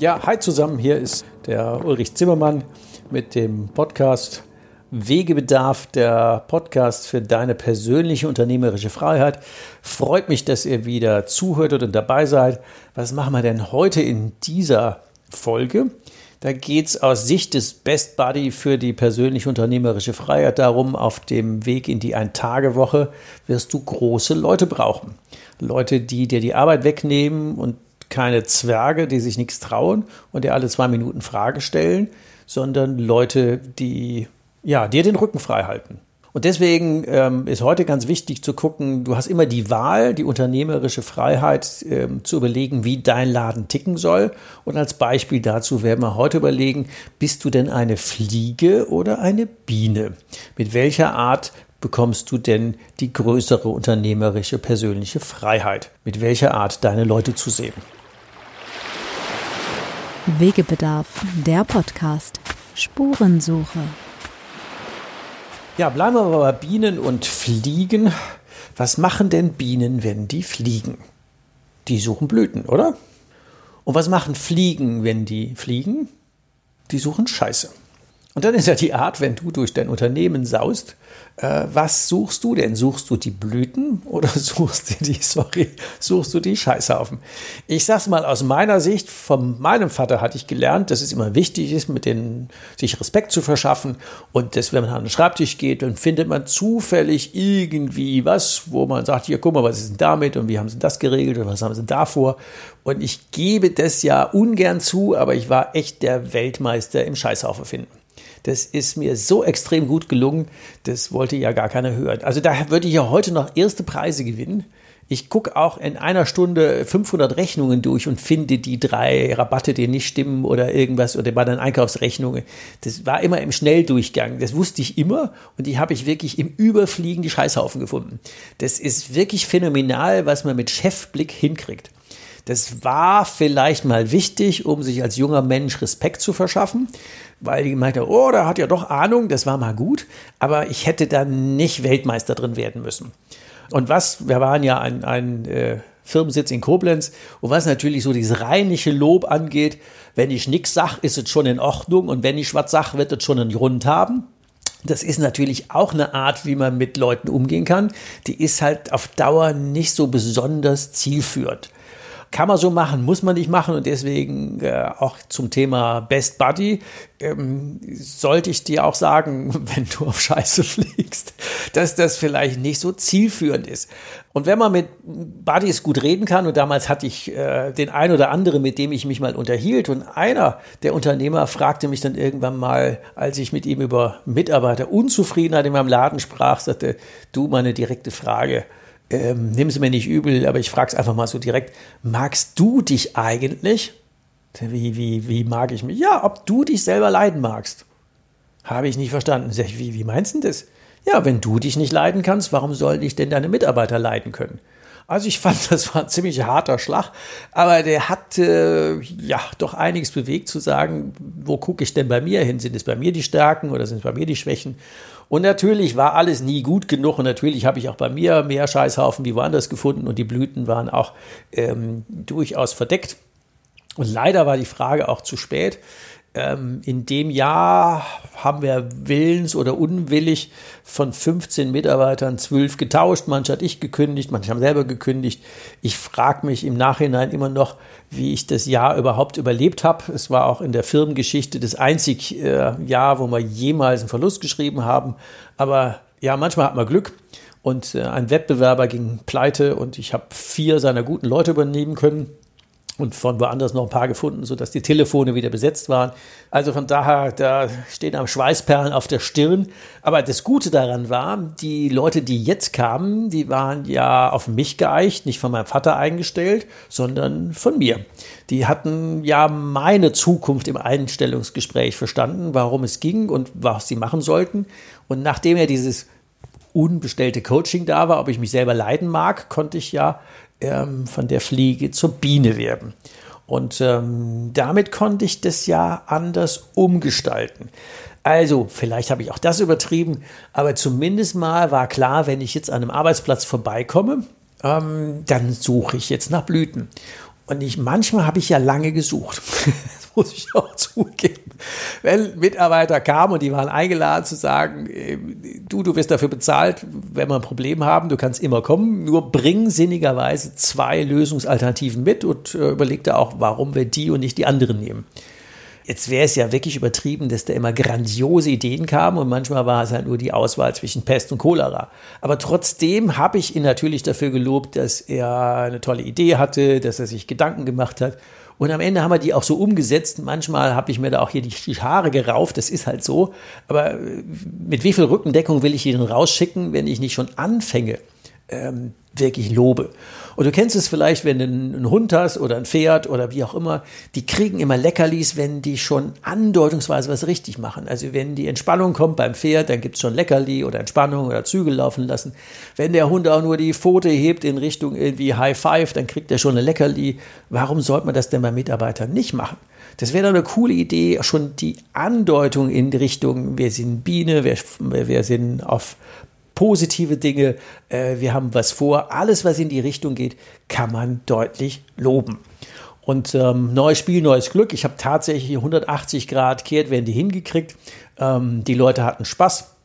Ja, hi zusammen, hier ist der Ulrich Zimmermann mit dem Podcast Wegebedarf, der Podcast für deine persönliche unternehmerische Freiheit. Freut mich, dass ihr wieder zuhört und dabei seid. Was machen wir denn heute in dieser Folge? Da geht es aus Sicht des Best Buddy für die persönliche unternehmerische Freiheit darum, auf dem Weg in die Ein-Tage-Woche wirst du große Leute brauchen. Leute, die dir die Arbeit wegnehmen und keine Zwerge, die sich nichts trauen und dir alle zwei Minuten Frage stellen, sondern Leute, die ja, dir den Rücken frei halten. Und deswegen ähm, ist heute ganz wichtig zu gucken, du hast immer die Wahl, die unternehmerische Freiheit ähm, zu überlegen, wie dein Laden ticken soll. Und als Beispiel dazu werden wir heute überlegen, bist du denn eine Fliege oder eine Biene? Mit welcher Art bekommst du denn die größere unternehmerische persönliche Freiheit? Mit welcher Art deine Leute zu sehen? Wegebedarf, der Podcast. Spurensuche. Ja, bleiben wir aber bei Bienen und Fliegen. Was machen denn Bienen, wenn die fliegen? Die suchen Blüten, oder? Und was machen Fliegen, wenn die fliegen? Die suchen Scheiße. Und dann ist ja die Art, wenn du durch dein Unternehmen saust, äh, was suchst du denn? Suchst du die Blüten oder suchst du die, sorry, suchst du die Scheißhaufen? Ich sag's mal aus meiner Sicht, von meinem Vater hatte ich gelernt, dass es immer wichtig ist, mit denen sich Respekt zu verschaffen und dass, wenn man an den Schreibtisch geht, dann findet man zufällig irgendwie was, wo man sagt, hier, guck mal, was ist denn damit und wie haben sie das geregelt und was haben sie davor? Und ich gebe das ja ungern zu, aber ich war echt der Weltmeister im Scheißhaufen finden. Das ist mir so extrem gut gelungen, das wollte ja gar keiner hören. Also da würde ich ja heute noch erste Preise gewinnen. Ich gucke auch in einer Stunde 500 Rechnungen durch und finde die drei Rabatte, die nicht stimmen oder irgendwas oder bei den Einkaufsrechnungen. Das war immer im Schnelldurchgang. Das wusste ich immer und die habe ich wirklich im Überfliegen die Scheißhaufen gefunden. Das ist wirklich phänomenal, was man mit Chefblick hinkriegt. Das war vielleicht mal wichtig, um sich als junger Mensch Respekt zu verschaffen, weil die meinte, oh, der hat ja doch Ahnung, das war mal gut, aber ich hätte da nicht Weltmeister drin werden müssen. Und was, wir waren ja ein, ein äh, Firmensitz in Koblenz und was natürlich so dieses rheinische Lob angeht, wenn ich nichts sag, ist es schon in Ordnung und wenn ich was sag, wird es schon einen Grund haben. Das ist natürlich auch eine Art, wie man mit Leuten umgehen kann. Die ist halt auf Dauer nicht so besonders zielführend. Kann man so machen, muss man nicht machen und deswegen äh, auch zum Thema Best Buddy ähm, sollte ich dir auch sagen, wenn du auf Scheiße fliegst, dass das vielleicht nicht so zielführend ist. Und wenn man mit Buddies gut reden kann, und damals hatte ich äh, den ein oder anderen, mit dem ich mich mal unterhielt, und einer der Unternehmer fragte mich dann irgendwann mal, als ich mit ihm über Mitarbeiterunzufriedenheit in meinem Laden sprach, sagte, du, meine direkte Frage, ähm, nimm es mir nicht übel, aber ich frage es einfach mal so direkt, magst du dich eigentlich? Wie, wie, wie mag ich mich? Ja, ob du dich selber leiden magst. Habe ich nicht verstanden. Sag ich, wie, wie meinst du das? Ja, wenn du dich nicht leiden kannst, warum sollen dich denn deine Mitarbeiter leiden können? Also ich fand, das war ein ziemlich harter Schlag, aber der hat äh, ja doch einiges bewegt zu sagen, wo gucke ich denn bei mir hin? Sind es bei mir die Stärken oder sind es bei mir die Schwächen? Und natürlich war alles nie gut genug und natürlich habe ich auch bei mir mehr Scheißhaufen wie woanders gefunden und die Blüten waren auch ähm, durchaus verdeckt. Und leider war die Frage auch zu spät. Ähm, in dem Jahr haben wir willens oder unwillig von 15 Mitarbeitern 12 getauscht. Manche hat ich gekündigt, manche haben selber gekündigt. Ich frage mich im Nachhinein immer noch, wie ich das Jahr überhaupt überlebt habe. Es war auch in der Firmengeschichte das einzige äh, Jahr, wo wir jemals einen Verlust geschrieben haben. Aber ja, manchmal hat man Glück. Und äh, ein Wettbewerber ging pleite und ich habe vier seiner guten Leute übernehmen können und von woanders noch ein paar gefunden, sodass die Telefone wieder besetzt waren. Also von daher, da stehen am Schweißperlen auf der Stirn. Aber das Gute daran war, die Leute, die jetzt kamen, die waren ja auf mich geeicht, nicht von meinem Vater eingestellt, sondern von mir. Die hatten ja meine Zukunft im Einstellungsgespräch verstanden, warum es ging und was sie machen sollten. Und nachdem er dieses unbestellte Coaching da war, ob ich mich selber leiden mag, konnte ich ja ähm, von der Fliege zur Biene werden. Und ähm, damit konnte ich das ja anders umgestalten. Also, vielleicht habe ich auch das übertrieben, aber zumindest mal war klar, wenn ich jetzt an einem Arbeitsplatz vorbeikomme, ähm, dann suche ich jetzt nach Blüten. Und ich, manchmal habe ich ja lange gesucht. das muss ich auch zugeben. Wenn Mitarbeiter kamen und die waren eingeladen zu sagen, äh, du, du wirst dafür bezahlt, wenn wir ein Problem haben, du kannst immer kommen, nur bring sinnigerweise zwei Lösungsalternativen mit und äh, überleg da auch, warum wir die und nicht die anderen nehmen. Jetzt wäre es ja wirklich übertrieben, dass da immer grandiose Ideen kamen und manchmal war es halt nur die Auswahl zwischen Pest und Cholera. Aber trotzdem habe ich ihn natürlich dafür gelobt, dass er eine tolle Idee hatte, dass er sich Gedanken gemacht hat. Und am Ende haben wir die auch so umgesetzt. Manchmal habe ich mir da auch hier die, Haare gerauft, das ist halt so. Aber äh, mit wie viel Rückendeckung will ich ihn rausschicken, wenn ich nicht schon anfange, ähm, wirklich lobe? Und du kennst es vielleicht, wenn du einen Hund hast oder ein Pferd oder wie auch immer, die kriegen immer Leckerlis, wenn die schon andeutungsweise was richtig machen. Also wenn die Entspannung kommt beim Pferd, dann gibt es schon Leckerli oder Entspannung oder Zügel laufen lassen. Wenn der Hund auch nur die Pfote hebt in Richtung irgendwie High Five, dann kriegt er schon eine Leckerli. Warum sollte man das denn bei Mitarbeitern nicht machen? Das wäre doch eine coole Idee, schon die Andeutung in Richtung, wir sind Biene, wir, wir sind auf positive Dinge, äh, wir haben was vor. Alles, was in die Richtung geht, kann man deutlich loben. Und ähm, neues Spiel, neues Glück. Ich habe tatsächlich 180 Grad Kehrtwende hingekriegt. Ähm, die Leute hatten Spaß.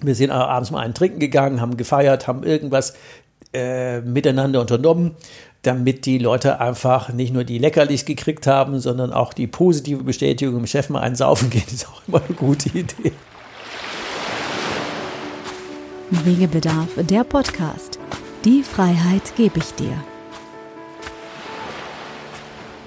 Wir sind abends mal einen trinken gegangen, haben gefeiert, haben irgendwas äh, miteinander unternommen, damit die Leute einfach nicht nur die Leckerlis gekriegt haben, sondern auch die positive Bestätigung im Chef mal einsaufen gehen, ist auch immer eine gute Idee. Wegebedarf, der Podcast. Die Freiheit gebe ich dir.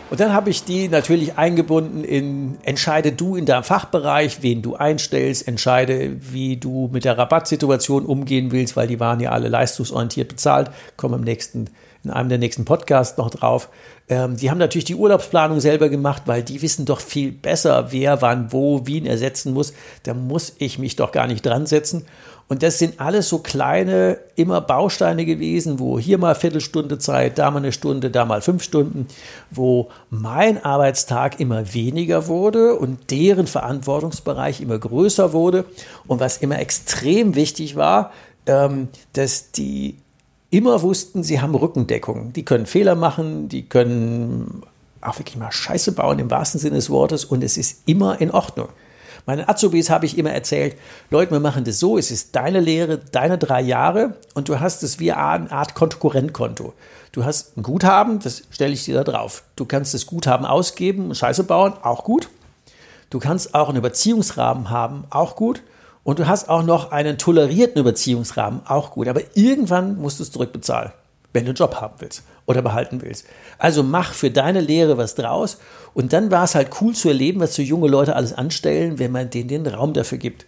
Und dann habe ich die natürlich eingebunden in, entscheide du in deinem Fachbereich, wen du einstellst, entscheide, wie du mit der Rabattsituation umgehen willst, weil die waren ja alle leistungsorientiert bezahlt, kommen im nächsten, in einem der nächsten Podcasts noch drauf. Ähm, die haben natürlich die Urlaubsplanung selber gemacht, weil die wissen doch viel besser, wer wann wo wen ersetzen muss. Da muss ich mich doch gar nicht dran setzen. Und das sind alles so kleine, immer Bausteine gewesen, wo hier mal Viertelstunde Zeit, da mal eine Stunde, da mal fünf Stunden, wo mein Arbeitstag immer weniger wurde und deren Verantwortungsbereich immer größer wurde. Und was immer extrem wichtig war, ähm, dass die immer wussten, sie haben Rückendeckung. Die können Fehler machen, die können auch wirklich mal Scheiße bauen im wahrsten Sinne des Wortes und es ist immer in Ordnung. Meinen Azubis habe ich immer erzählt, Leute, wir machen das so, es ist deine Lehre, deine drei Jahre und du hast es wie eine Art Konkurrentkonto. Du hast ein Guthaben, das stelle ich dir da drauf. Du kannst das Guthaben ausgeben, Scheiße bauen, auch gut. Du kannst auch einen Überziehungsrahmen haben, auch gut. Und du hast auch noch einen tolerierten Überziehungsrahmen, auch gut. Aber irgendwann musst du es zurückbezahlen, wenn du einen Job haben willst oder behalten willst. Also mach für deine Lehre was draus. Und dann war es halt cool zu erleben, was so junge Leute alles anstellen, wenn man denen den Raum dafür gibt.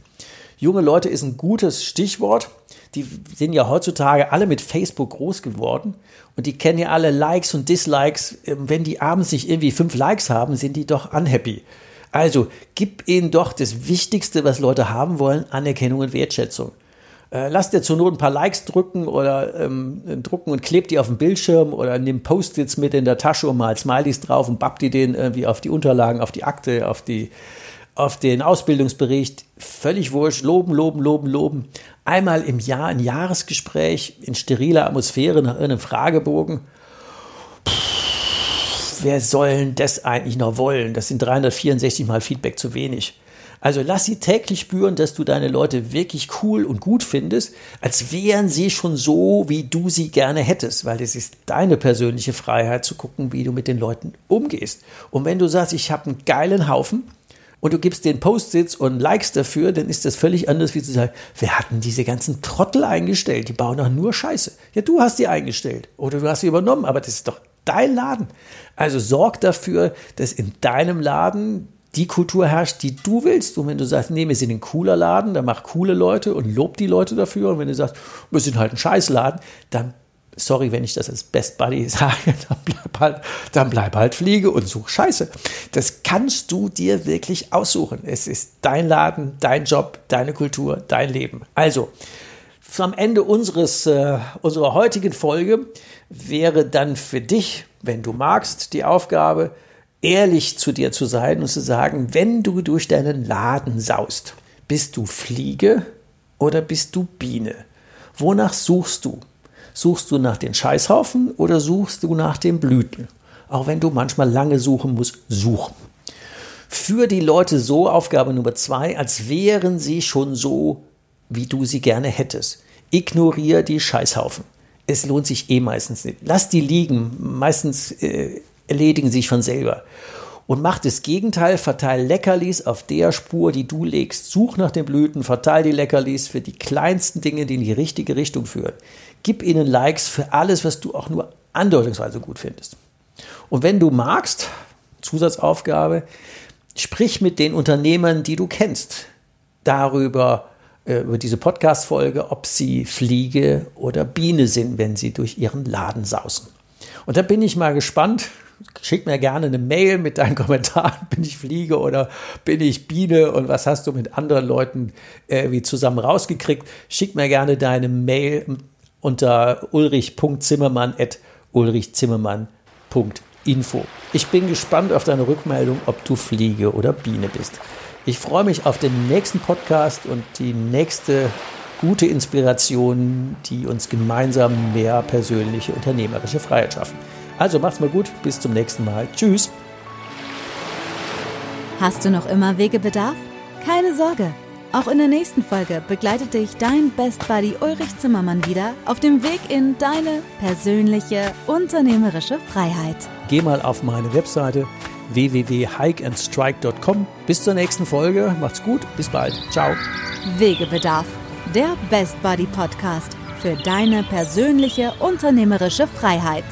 Junge Leute ist ein gutes Stichwort. Die sind ja heutzutage alle mit Facebook groß geworden und die kennen ja alle Likes und Dislikes. Wenn die abends nicht irgendwie fünf Likes haben, sind die doch unhappy. Also gib ihnen doch das Wichtigste, was Leute haben wollen, Anerkennung und Wertschätzung. Äh, lass dir zur Not ein paar Likes drücken oder ähm, drucken und klebt die auf den Bildschirm oder nimm Post-its mit in der Tasche und mal Smileys drauf und bapp die den irgendwie auf die Unterlagen, auf die Akte, auf die auf den Ausbildungsbericht. Völlig wurscht. Loben, loben, loben, loben. Einmal im Jahr ein Jahresgespräch in steriler Atmosphäre nach irgendeinem Fragebogen wer soll denn das eigentlich noch wollen? Das sind 364 mal Feedback zu wenig. Also lass sie täglich spüren, dass du deine Leute wirklich cool und gut findest, als wären sie schon so, wie du sie gerne hättest, weil es ist deine persönliche Freiheit zu gucken, wie du mit den Leuten umgehst. Und wenn du sagst, ich habe einen geilen Haufen und du gibst den Post-its und Likes dafür, dann ist das völlig anders, wie zu sagen, wer hat denn diese ganzen Trottel eingestellt? Die bauen doch nur Scheiße. Ja, du hast die eingestellt oder du hast sie übernommen, aber das ist doch dein Laden. Also sorg dafür, dass in deinem Laden die Kultur herrscht, die du willst. Und wenn du sagst, nee, wir sind ein cooler Laden, dann mach coole Leute und lob die Leute dafür. Und wenn du sagst, wir sind halt ein Scheißladen, dann, sorry, wenn ich das als Best Buddy sage, dann bleib halt, dann bleib halt Fliege und such Scheiße. Das kannst du dir wirklich aussuchen. Es ist dein Laden, dein Job, deine Kultur, dein Leben. Also, am Ende unseres, äh, unserer heutigen Folge wäre dann für dich, wenn du magst, die Aufgabe, ehrlich zu dir zu sein und zu sagen, wenn du durch deinen Laden saust, bist du Fliege oder bist du Biene? Wonach suchst du? Suchst du nach den Scheißhaufen oder suchst du nach den Blüten? Auch wenn du manchmal lange suchen musst, suchen. Für die Leute so Aufgabe Nummer zwei, als wären sie schon so, wie du sie gerne hättest. Ignoriere die Scheißhaufen. Es lohnt sich eh meistens nicht. Lass die liegen. Meistens äh, erledigen sich von selber. Und mach das Gegenteil, verteil Leckerlis auf der Spur, die du legst. Such nach den Blüten, verteil die Leckerlis für die kleinsten Dinge, die in die richtige Richtung führen. Gib ihnen Likes für alles, was du auch nur andeutungsweise gut findest. Und wenn du magst, Zusatzaufgabe, sprich mit den Unternehmern, die du kennst, darüber, äh, über diese Podcast-Folge, ob sie Fliege oder Biene sind, wenn sie durch ihren Laden sausen. Und da bin ich mal gespannt, schick mir gerne eine Mail mit deinen Kommentaren, bin ich Fliege oder bin ich Biene und was hast du mit anderen Leuten äh, wie zusammen rausgekriegt. Schick mir gerne deine Mail unter ulrich.zimmermann.ulrichzimmermann.info. Ich bin gespannt auf deine Rückmeldung, ob du Fliege oder Biene bist. Ich freue mich auf den nächsten Podcast und die nächste gute Inspiration, die uns gemeinsam mehr persönliche unternehmerische Freiheit schaffen. Also macht's mal gut, bis zum nächsten Mal. Tschüss. Hast du noch immer Wegebedarf? Keine Sorge. Auch in der nächsten Folge begleitet dich dein Best Buddy Ulrich Zimmermann wieder auf dem Weg in deine persönliche unternehmerische Freiheit. Geh mal auf meine Webseite www.hikeandstrike.com. Bis zur nächsten Folge. Macht's gut. Bis bald. Ciao. Wegebedarf. Der Best Buddy Podcast für deine persönliche unternehmerische Freiheit.